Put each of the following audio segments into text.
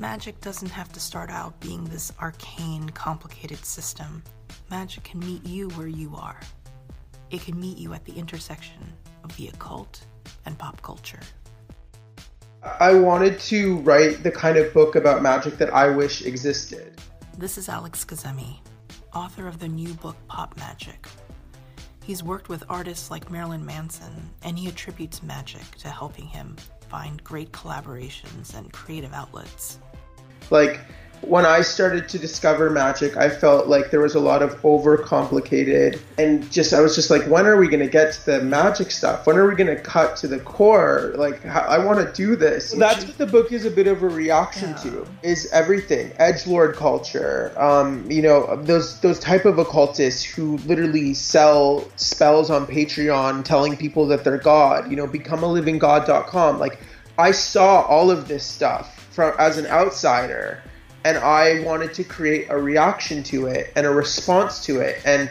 magic doesn't have to start out being this arcane, complicated system. Magic can meet you where you are. It can meet you at the intersection of the occult and pop culture. I wanted to write the kind of book about magic that I wish existed. This is Alex Kazemi, author of the new book Pop Magic. He's worked with artists like Marilyn Manson, and he attributes magic to helping him find great collaborations and creative outlets. Like, when I started to discover magic, I felt like there was a lot of overcomplicated and just I was just like, when are we going to get to the magic stuff? When are we going to cut to the core? Like, I want to do this. That's what the book is a bit of a reaction yeah. to. Is everything edge lord culture? Um, you know, those those type of occultists who literally sell spells on Patreon, telling people that they're God. You know, becomealivinggod.com. Like, I saw all of this stuff from as an outsider and I wanted to create a reaction to it and a response to it. And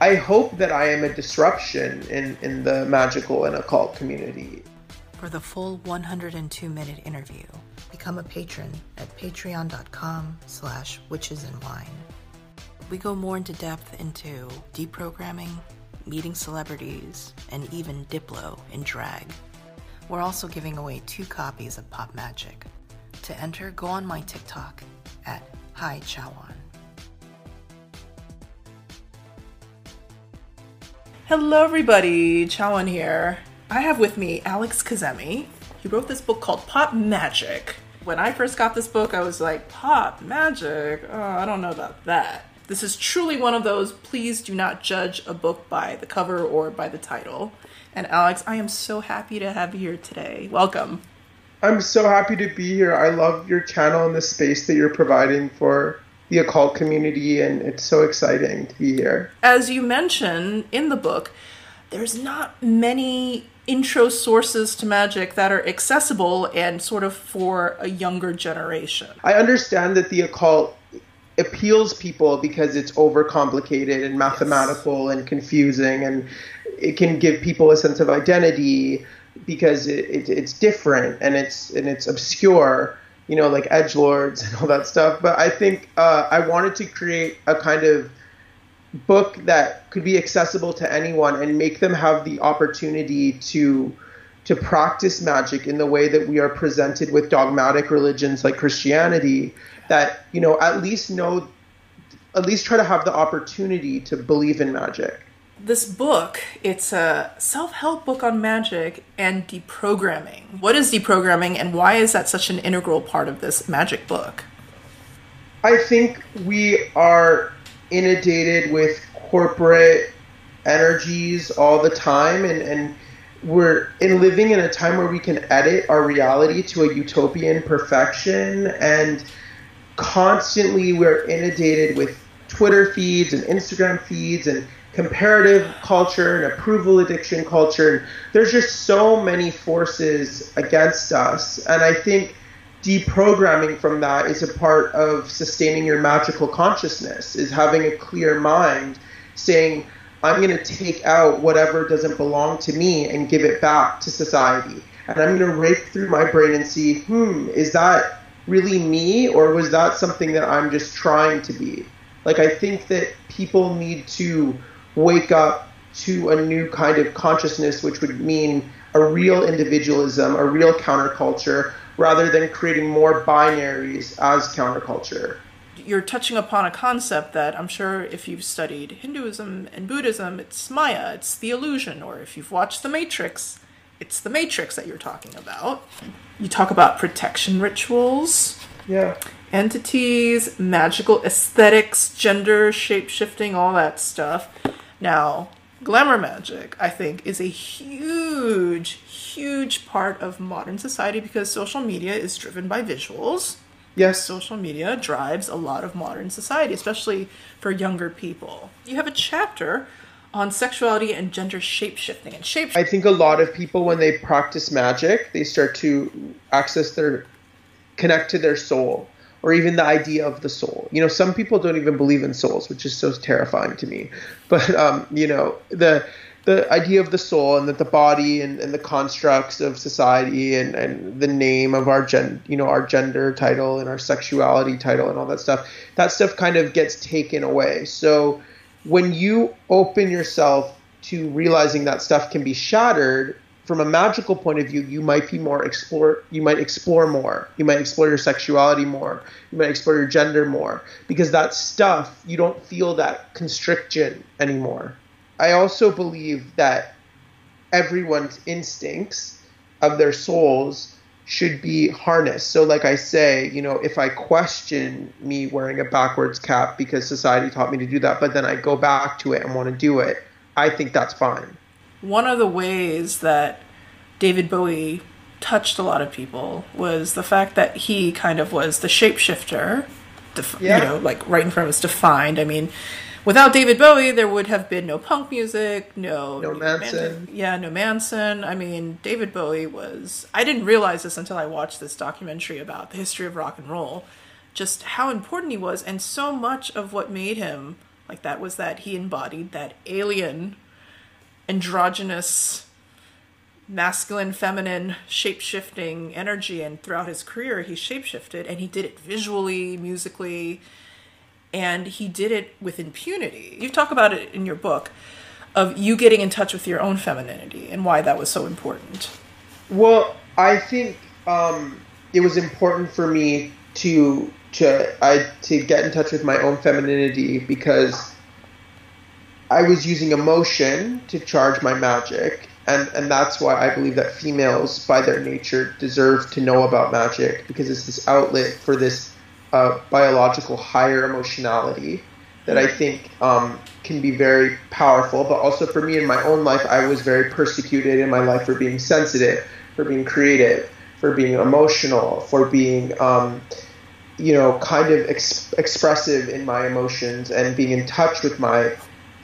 I hope that I am a disruption in, in the magical and occult community. For the full 102 minute interview, become a patron at patreon.com slash witches and wine. We go more into depth into deprogramming, meeting celebrities, and even Diplo in drag. We're also giving away two copies of Pop Magic. To enter, go on my TikTok at Hi Chawan. Hello, everybody. Chawan here. I have with me Alex Kazemi. He wrote this book called Pop Magic. When I first got this book, I was like, Pop Magic? Oh, I don't know about that. This is truly one of those please do not judge a book by the cover or by the title. And Alex, I am so happy to have you here today. Welcome. I'm so happy to be here. I love your channel and the space that you're providing for the occult community, and it's so exciting to be here. As you mention in the book, there's not many intro sources to magic that are accessible and sort of for a younger generation. I understand that the occult appeals people because it's overcomplicated and mathematical yes. and confusing and it can give people a sense of identity because it, it, it's different and it's and it's obscure, you know, like edge lords and all that stuff. But I think uh, I wanted to create a kind of book that could be accessible to anyone and make them have the opportunity to to practice magic in the way that we are presented with dogmatic religions like Christianity that you know at least know at least try to have the opportunity to believe in magic this book, it's a self help book on magic and deprogramming. What is deprogramming and why is that such an integral part of this magic book? I think we are inundated with corporate energies all the time and, and we're in living in a time where we can edit our reality to a utopian perfection and constantly we're inundated with Twitter feeds and Instagram feeds and comparative culture and approval addiction culture. There's just so many forces against us. And I think deprogramming from that is a part of sustaining your magical consciousness, is having a clear mind, saying, I'm going to take out whatever doesn't belong to me and give it back to society. And I'm going to rake through my brain and see, hmm, is that really me or was that something that I'm just trying to be? Like, I think that people need to wake up to a new kind of consciousness, which would mean a real individualism, a real counterculture, rather than creating more binaries as counterculture. You're touching upon a concept that I'm sure if you've studied Hinduism and Buddhism, it's Maya, it's the illusion, or if you've watched The Matrix, it's the Matrix that you're talking about. You talk about protection rituals. Yeah. Entities, magical aesthetics, gender, shape shifting, all that stuff. Now, glamour magic, I think, is a huge, huge part of modern society because social media is driven by visuals. Yes. Social media drives a lot of modern society, especially for younger people. You have a chapter on sexuality and gender shapeshifting and shape. I think a lot of people, when they practice magic, they start to access their, connect to their soul or even the idea of the soul. You know, some people don't even believe in souls, which is so terrifying to me. But um, you know, the the idea of the soul and that the body and, and the constructs of society and, and the name of our gen you know our gender title and our sexuality title and all that stuff that stuff kind of gets taken away so when you open yourself to realizing that stuff can be shattered from a magical point of view you might be more explore you might explore more you might explore your sexuality more you might explore your gender more because that stuff you don't feel that constriction anymore I also believe that everyone's instincts of their souls should be harnessed. So, like I say, you know, if I question me wearing a backwards cap because society taught me to do that, but then I go back to it and want to do it, I think that's fine. One of the ways that David Bowie touched a lot of people was the fact that he kind of was the shapeshifter. Def- yeah. You know, like right in front of us, defined. I mean, without David Bowie, there would have been no punk music, no no Manson. yeah, no Manson. I mean, David Bowie was. I didn't realize this until I watched this documentary about the history of rock and roll, just how important he was, and so much of what made him like that was that he embodied that alien, androgynous. Masculine, feminine, shape shifting energy, and throughout his career, he shape shifted and he did it visually, musically, and he did it with impunity. You talk about it in your book of you getting in touch with your own femininity and why that was so important. Well, I think um, it was important for me to to I to get in touch with my own femininity because I was using emotion to charge my magic and and that's why I believe that females by their nature deserve to know about magic because it's this outlet for this uh, biological higher emotionality that I think um, can be very powerful. But also for me in my own life, I was very persecuted in my life for being sensitive, for being creative, for being emotional, for being, um, you know, kind of ex- expressive in my emotions and being in touch with my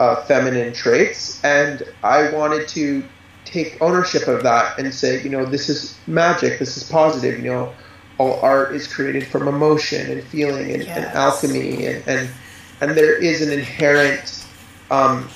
uh, feminine traits. And I wanted to take ownership of that and say, you know, this is magic, this is positive, you know all art is created from emotion and feeling and, yes. and alchemy and, and and there is an inherent um,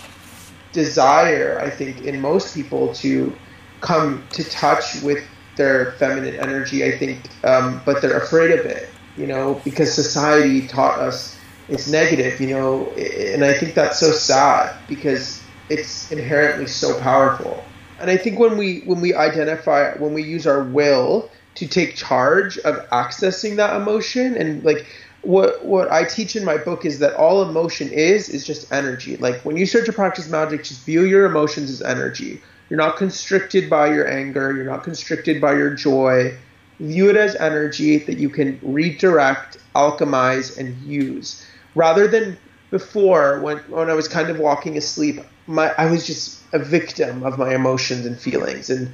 desire I think in most people to come to touch with their feminine energy I think um, but they're afraid of it you know because society taught us it's negative you know and I think that's so sad because it's inherently so powerful and I think when we when we identify when we use our will to take charge of accessing that emotion and like what what I teach in my book is that all emotion is is just energy. Like when you start to practice magic, just view your emotions as energy. You're not constricted by your anger, you're not constricted by your joy. View it as energy that you can redirect, alchemize, and use. Rather than before when when I was kind of walking asleep, my I was just a victim of my emotions and feelings and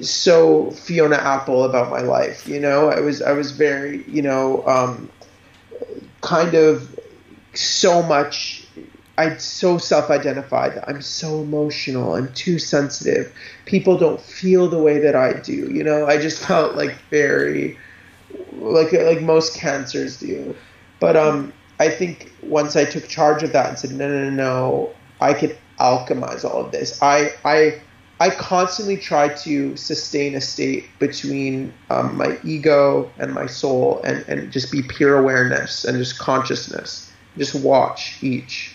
so Fiona Apple about my life. You know, I was I was very you know um, kind of so much. I so self-identified that I'm so emotional. I'm too sensitive. People don't feel the way that I do. You know, I just felt like very like like most cancers do. But um, I think once I took charge of that and said, no, no, no, no, I can alchemize all of this. I I I constantly try to sustain a state between um, my ego and my soul and, and just be pure awareness and just consciousness. Just watch each.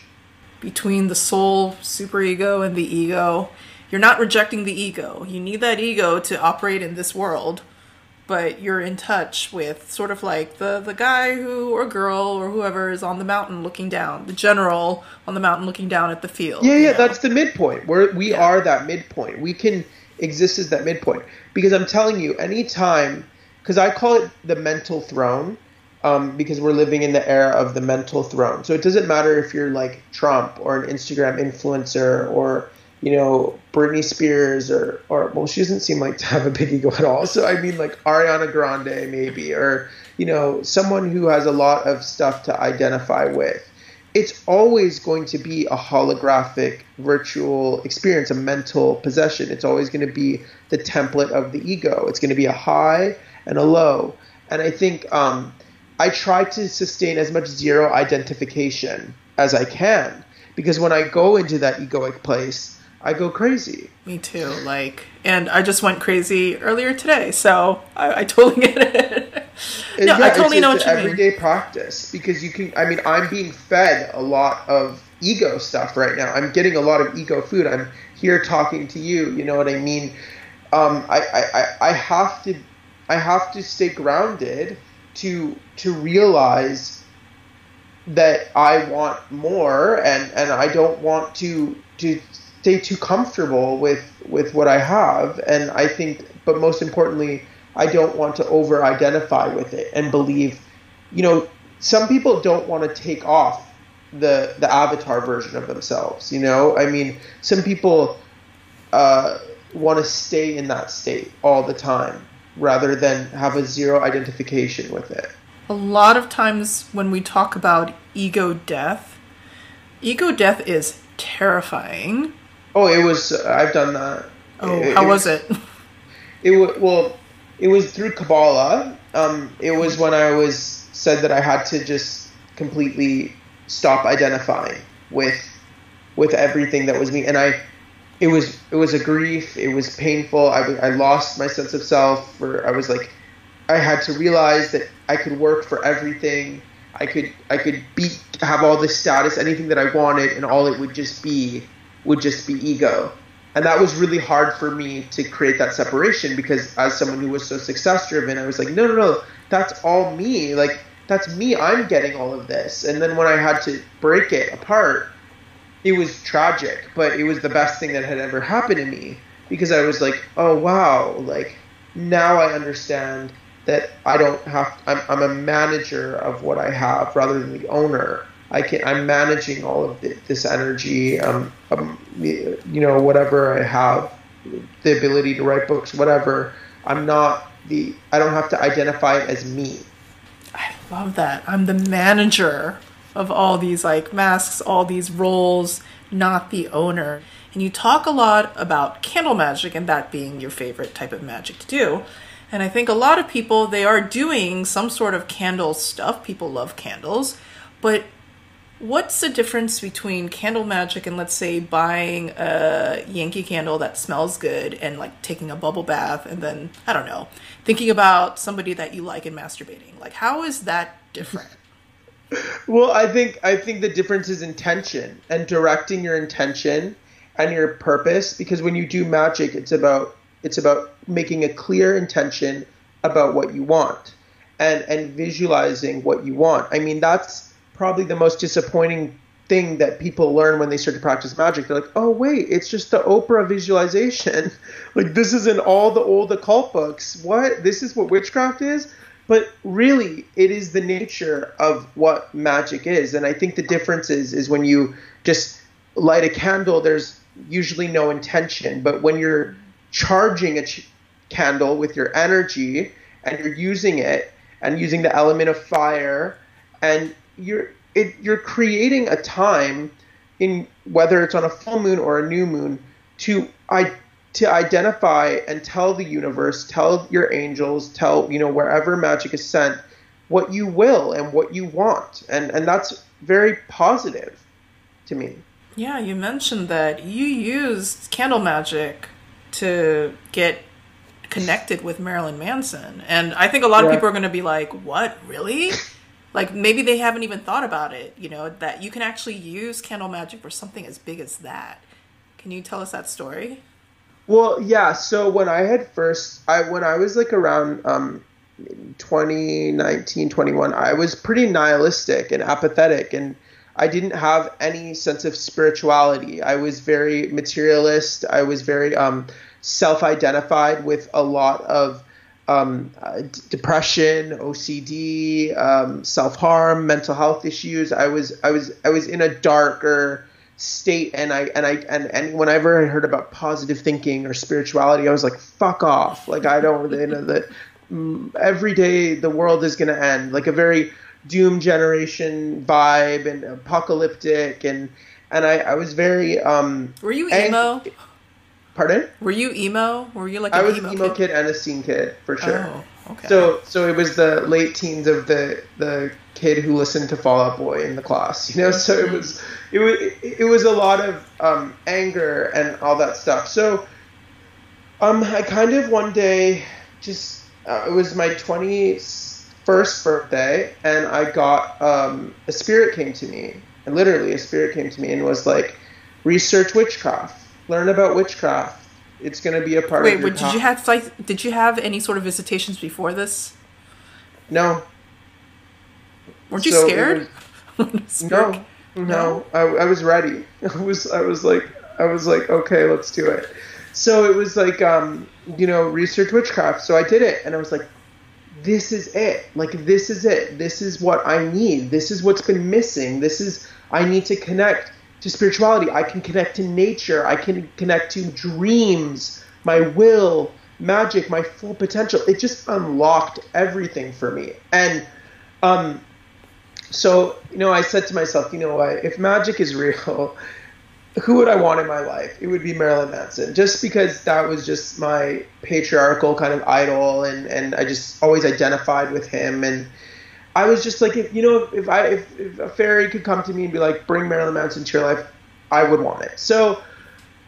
Between the soul, superego, and the ego, you're not rejecting the ego. You need that ego to operate in this world but you're in touch with sort of like the the guy who or girl or whoever is on the mountain looking down, the general on the mountain looking down at the field. Yeah, yeah, know? that's the midpoint. Where we yeah. are that midpoint. We can exist as that midpoint because I'm telling you, anytime because I call it the mental throne. Um, because we're living in the era of the mental throne. So it doesn't matter if you're like Trump or an Instagram influencer or you know, Britney Spears or, or well, she doesn't seem like to have a big ego at all. So I mean, like Ariana Grande maybe, or you know, someone who has a lot of stuff to identify with. It's always going to be a holographic virtual experience, a mental possession. It's always going to be the template of the ego. It's going to be a high and a low. And I think um, I try to sustain as much zero identification as I can because when I go into that egoic place, I go crazy. Me too. Like, and I just went crazy earlier today, so I, I totally get it. no, yeah, I totally it's, know it's what you mean. everyday practice because you can. I mean, I'm being fed a lot of ego stuff right now. I'm getting a lot of ego food. I'm here talking to you. You know what I mean? Um, I, I, I, I have to I have to stay grounded to to realize that I want more and, and I don't want to to stay too comfortable with with what I have. And I think but most importantly I don't want to over identify with it and believe you know some people don't want to take off the the avatar version of themselves you know? I mean some people uh, want to stay in that state all the time rather than have a zero identification with it. A lot of times when we talk about ego death, ego death is terrifying. Oh, it was. I've done that. Oh, how was it? It wa- well, it was through Kabbalah. Um, it was when I was said that I had to just completely stop identifying with with everything that was me, and I. It was it was a grief. It was painful. I, I lost my sense of self. Where I was like, I had to realize that I could work for everything. I could I could be have all this status, anything that I wanted, and all it would just be would just be ego. And that was really hard for me to create that separation because as someone who was so success driven, I was like, no, no, no, that's all me. Like that's me. I'm getting all of this. And then when I had to break it apart, it was tragic, but it was the best thing that had ever happened to me because I was like, oh wow, like now I understand that I don't have. I'm, I'm a manager of what I have rather than the owner. I can. I'm managing all of the, this energy. Um, um, you know, whatever I have, the ability to write books, whatever. I'm not the. I don't have to identify it as me. I love that. I'm the manager of all these like masks, all these roles, not the owner. And you talk a lot about candle magic and that being your favorite type of magic to do. And I think a lot of people they are doing some sort of candle stuff. People love candles, but what's the difference between candle magic and let's say buying a Yankee candle that smells good and like taking a bubble bath and then I don't know, thinking about somebody that you like and masturbating? Like how is that different? Well, I think I think the difference is intention and directing your intention and your purpose because when you do magic it's about it's about making a clear intention about what you want and and visualizing what you want. I mean, that's probably the most disappointing thing that people learn when they start to practice magic. They're like, "Oh, wait, it's just the Oprah visualization. like this is in all the old occult books. What? This is what witchcraft is?" But really, it is the nature of what magic is. And I think the difference is is when you just light a candle, there's usually no intention. But when you're charging a ch- candle with your energy and you're using it and using the element of fire and you're it, you're creating a time in whether it's on a full moon or a new moon to I to identify and tell the universe, tell your angels, tell you know wherever magic is sent what you will and what you want. And and that's very positive to me. Yeah, you mentioned that you used candle magic to get connected with Marilyn Manson. And I think a lot of people are going to be like, "What? Really?" Like maybe they haven't even thought about it, you know, that you can actually use candle magic for something as big as that. Can you tell us that story? Well, yeah. So when I had first, I when I was like around um, 2019, 21, I was pretty nihilistic and apathetic, and I didn't have any sense of spirituality. I was very materialist. I was very um, self-identified with a lot of um, uh, d- depression, OCD, um, self-harm, mental health issues. I was I was I was in a darker state and I and I and, and whenever I heard about positive thinking or spirituality, I was like, fuck off. Like I don't you know that mm, every day the world is gonna end. Like a very doom generation vibe and apocalyptic and and I, I was very um Were you ang- emo? Pardon? Were you emo? Were you like I was an emo, emo kid and a scene kid for sure. Oh, okay. So so it was the late teens of the the kid who listened to Fall Out Boy in the class, you know. So it was it was it was a lot of um, anger and all that stuff. So um, I kind of one day just uh, it was my twenty first birthday, and I got um, a spirit came to me, and literally a spirit came to me and was like, research witchcraft, learn about witchcraft. It's going to be a part Wait, of your wait, did you have like did you have any sort of visitations before this? No, Weren't you So scared? No, no, I, I was ready. I was, I was like, I was like, okay, let's do it. So it was like, um, you know, research witchcraft. So I did it, and I was like, this is it. Like, this is it. This is what I need. This is what's been missing. This is I need to connect to spirituality. I can connect to nature. I can connect to dreams, my will, magic, my full potential. It just unlocked everything for me, and um, so you know i said to myself you know what if magic is real who would i want in my life it would be marilyn manson just because that was just my patriarchal kind of idol and and i just always identified with him and i was just like if you know if i if, if a fairy could come to me and be like bring marilyn manson to your life i would want it so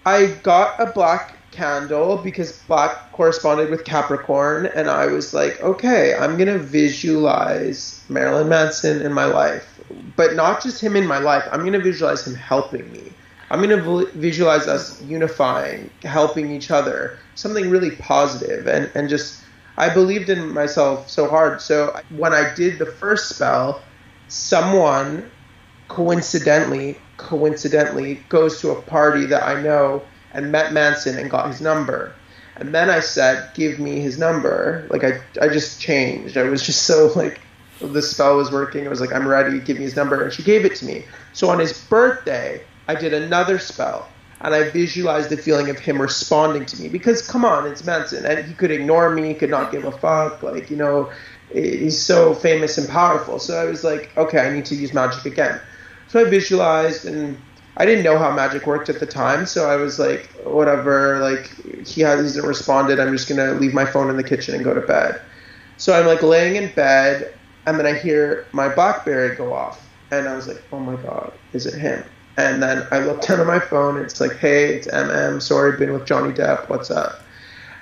i got a black candle because black corresponded with Capricorn, and I was like, okay, I'm gonna visualize Marilyn Manson in my life, but not just him in my life. I'm gonna visualize him helping me. I'm gonna visualize us unifying, helping each other, something really positive, and and just I believed in myself so hard. So when I did the first spell, someone coincidentally coincidentally goes to a party that I know and met Manson and got his number. And then I said, "Give me his number." Like I, I just changed. I was just so like, the spell was working. I was like, "I'm ready. Give me his number." And she gave it to me. So on his birthday, I did another spell, and I visualized the feeling of him responding to me. Because come on, it's Manson, and he could ignore me, he could not give a fuck. Like you know, he's so famous and powerful. So I was like, okay, I need to use magic again. So I visualized and I didn't know how magic worked at the time, so I was like, whatever, like he hasn't responded, I'm just gonna leave my phone in the kitchen and go to bed. So I'm like laying in bed, and then I hear my BlackBerry go off, and I was like, oh my god, is it him? And then I looked down at my phone, and it's like, hey, it's MM, sorry, been with Johnny Depp, what's up?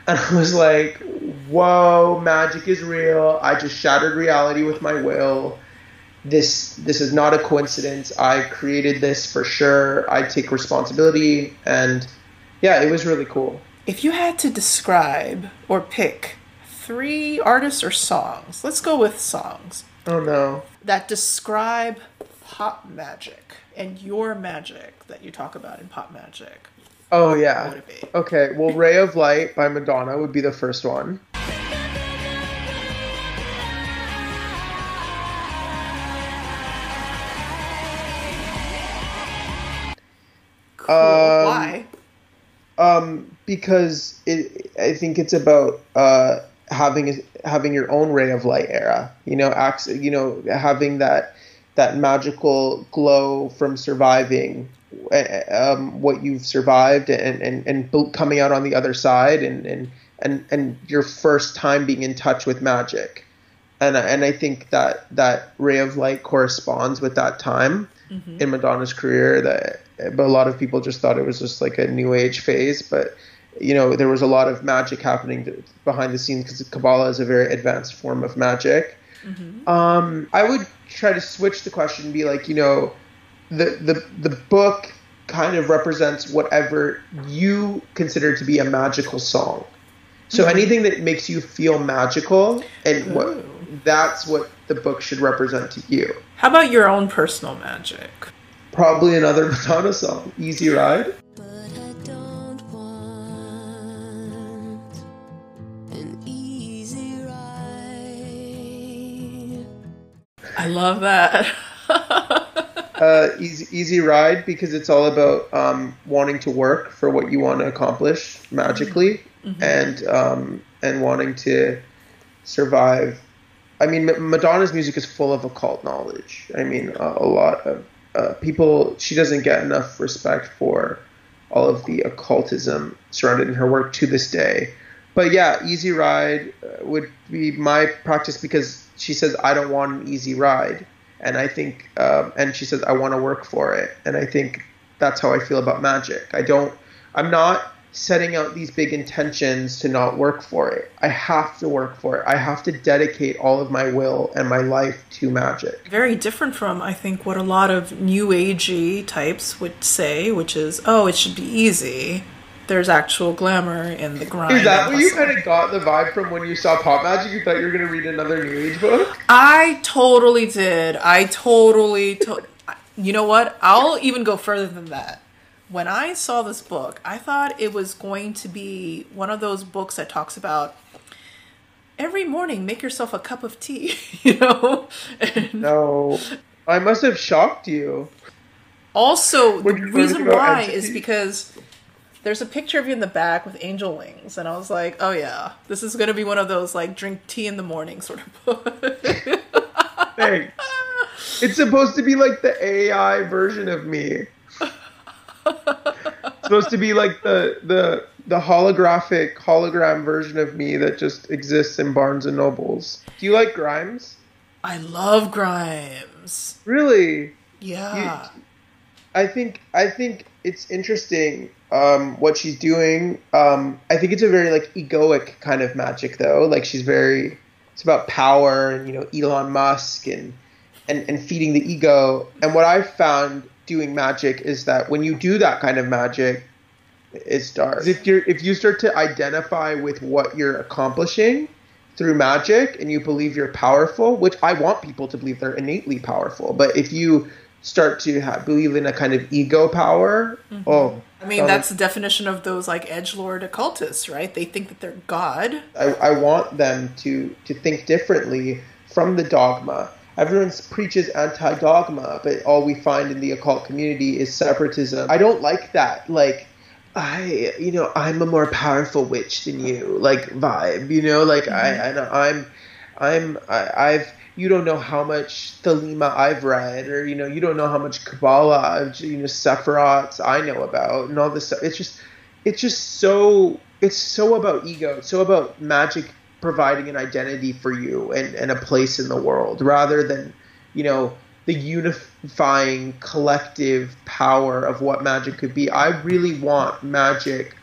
And I was like, whoa, magic is real. I just shattered reality with my will this this is not a coincidence. I created this for sure. I take responsibility and yeah, it was really cool. If you had to describe or pick three artists or songs, let's go with songs. Oh no. That describe pop magic and your magic that you talk about in pop magic. Oh yeah. Okay, well Ray of Light by Madonna would be the first one. Cool. Um, Why? Um, because it, I think it's about uh, having having your own ray of light era. You know, acts, you know, having that that magical glow from surviving um, what you've survived and, and, and coming out on the other side and, and, and, and your first time being in touch with magic. And, and I think that that ray of light corresponds with that time mm-hmm. in Madonna's career that but a lot of people just thought it was just like a new age phase but you know there was a lot of magic happening behind the scenes because kabbalah is a very advanced form of magic mm-hmm. um, i would try to switch the question and be like you know the the the book kind of represents whatever you consider to be a magical song so mm-hmm. anything that makes you feel magical and Ooh. what that's what the book should represent to you how about your own personal magic Probably another Madonna song, Easy Ride. I love that. uh, easy, easy ride because it's all about um, wanting to work for what you want to accomplish magically, mm-hmm. and um, and wanting to survive. I mean, Madonna's music is full of occult knowledge. I mean, a, a lot of uh, people she doesn't get enough respect for all of the occultism surrounded in her work to this day. But yeah, easy ride uh, would be my practice because she says I don't want an easy ride, and I think, um, and she says I want to work for it, and I think that's how I feel about magic. I don't, I'm not setting out these big intentions to not work for it. I have to work for it. I have to dedicate all of my will and my life to magic. Very different from, I think, what a lot of new agey types would say, which is, oh, it should be easy. There's actual glamour in the grind. Is that what you kind of got the vibe from when you saw Pop Magic? You thought you were going to read another New Age book? I totally did. I totally. To- you know what? I'll even go further than that when I saw this book, I thought it was going to be one of those books that talks about every morning make yourself a cup of tea, you know? And no. I must have shocked you. Also, the reason why is because there's a picture of you in the back with angel wings, and I was like, oh yeah, this is going to be one of those like drink tea in the morning sort of book. Thanks. It's supposed to be like the AI version of me supposed to be like the the the holographic hologram version of me that just exists in Barnes and Nobles. Do you like Grimes? I love Grimes. Really? Yeah. You, I think I think it's interesting um, what she's doing. Um, I think it's a very like egoic kind of magic though. Like she's very it's about power and you know Elon Musk and and, and feeding the ego. And what I've found doing magic is that when you do that kind of magic, it's dark. If you if you start to identify with what you're accomplishing through magic and you believe you're powerful, which I want people to believe they're innately powerful, but if you start to have, believe in a kind of ego power, mm-hmm. oh. I mean, that's the definition of those like edge lord occultists, right? They think that they're God. I, I want them to to think differently from the dogma everyone preaches anti-dogma, but all we find in the occult community is separatism. I don't like that. Like, I, you know, I'm a more powerful witch than you. Like vibe, you know, like mm-hmm. I, I, I'm, I'm, I, I've. You don't know how much Thelema I've read, or you know, you don't know how much Kabbalah, you know, Sephiroths I know about, and all this stuff. It's just, it's just so, it's so about ego, it's so about magic providing an identity for you and, and a place in the world rather than, you know, the unifying collective power of what magic could be. I really want magic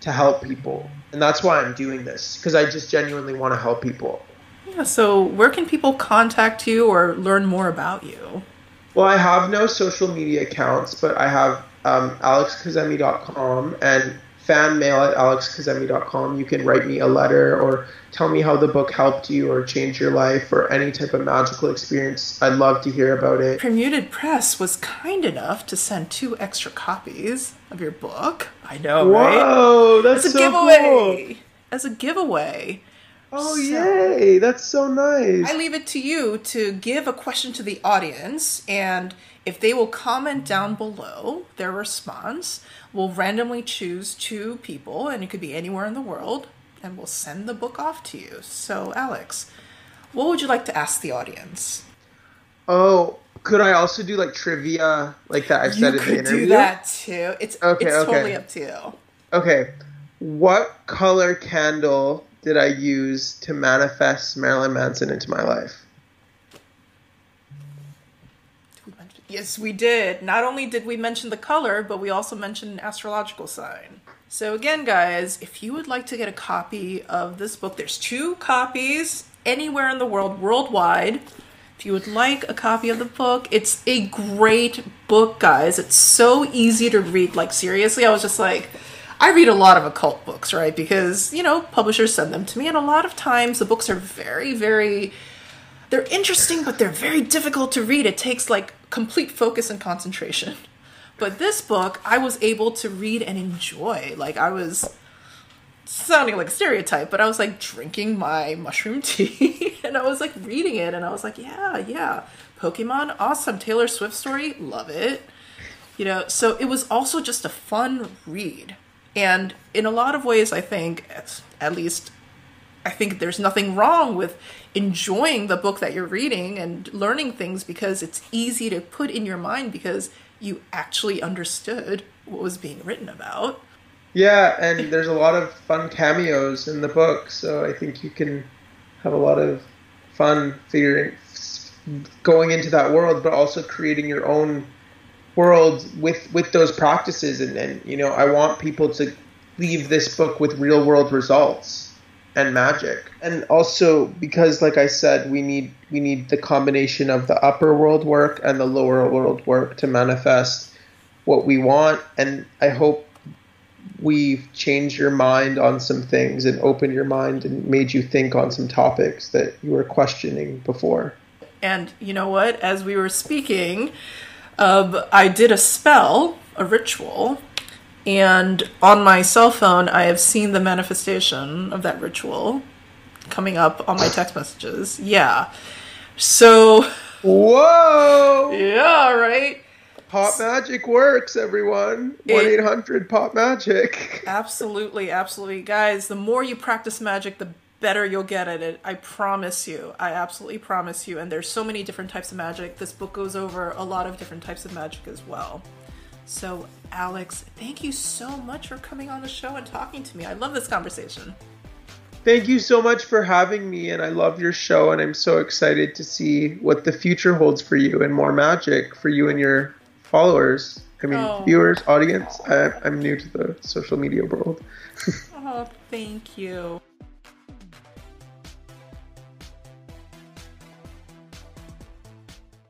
to help people. And that's why I'm doing this because I just genuinely want to help people. Yeah, so where can people contact you or learn more about you? Well, I have no social media accounts, but I have um, alexkazemi.com and fan mail at alexkazemi.com. You can write me a letter or tell me how the book helped you or changed your life or any type of magical experience. I'd love to hear about it. Permuted Press was kind enough to send two extra copies of your book. I know, Whoa, right? Whoa, that's As a so giveaway. Cool. As a giveaway. Oh, so, yay! That's so nice. I leave it to you to give a question to the audience, and if they will comment down below their response, we'll randomly choose two people, and it could be anywhere in the world, and we'll send the book off to you. So, Alex, what would you like to ask the audience? Oh, could I also do like trivia like that I said you in the interview? do that too. It's okay, it's okay. totally up to you. Okay. What color candle did I use to manifest Marilyn Manson into my life? Yes, we did. Not only did we mention the color, but we also mentioned an astrological sign. So, again, guys, if you would like to get a copy of this book, there's two copies anywhere in the world, worldwide. If you would like a copy of the book, it's a great book, guys. It's so easy to read. Like, seriously, I was just like, I read a lot of occult books, right? Because, you know, publishers send them to me, and a lot of times the books are very, very. They're interesting, but they're very difficult to read. It takes like complete focus and concentration. But this book, I was able to read and enjoy. Like, I was sounding like a stereotype, but I was like drinking my mushroom tea and I was like reading it and I was like, yeah, yeah. Pokemon, awesome. Taylor Swift story, love it. You know, so it was also just a fun read. And in a lot of ways, I think, at least, I think there's nothing wrong with enjoying the book that you're reading and learning things because it's easy to put in your mind because you actually understood what was being written about. Yeah, and there's a lot of fun cameos in the book, so I think you can have a lot of fun figuring going into that world, but also creating your own world with with those practices. And, and you know, I want people to leave this book with real world results and magic. And also because, like I said, we need we need the combination of the upper world work and the lower world work to manifest what we want. And I hope we've changed your mind on some things and opened your mind and made you think on some topics that you were questioning before. And you know what? As we were speaking, um, I did a spell, a ritual, and on my cell phone, I have seen the manifestation of that ritual coming up on my text messages. Yeah. So. Whoa! Yeah, right? Pop magic works, everyone. 1 800 Pop Magic. Absolutely, absolutely. Guys, the more you practice magic, the better you'll get at it. I promise you. I absolutely promise you. And there's so many different types of magic. This book goes over a lot of different types of magic as well. So, Alex, thank you so much for coming on the show and talking to me. I love this conversation. Thank you so much for having me, and I love your show, and I'm so excited to see what the future holds for you and more magic for you and your followers. I mean, oh. viewers, audience. I, I'm new to the social media world. oh, thank you.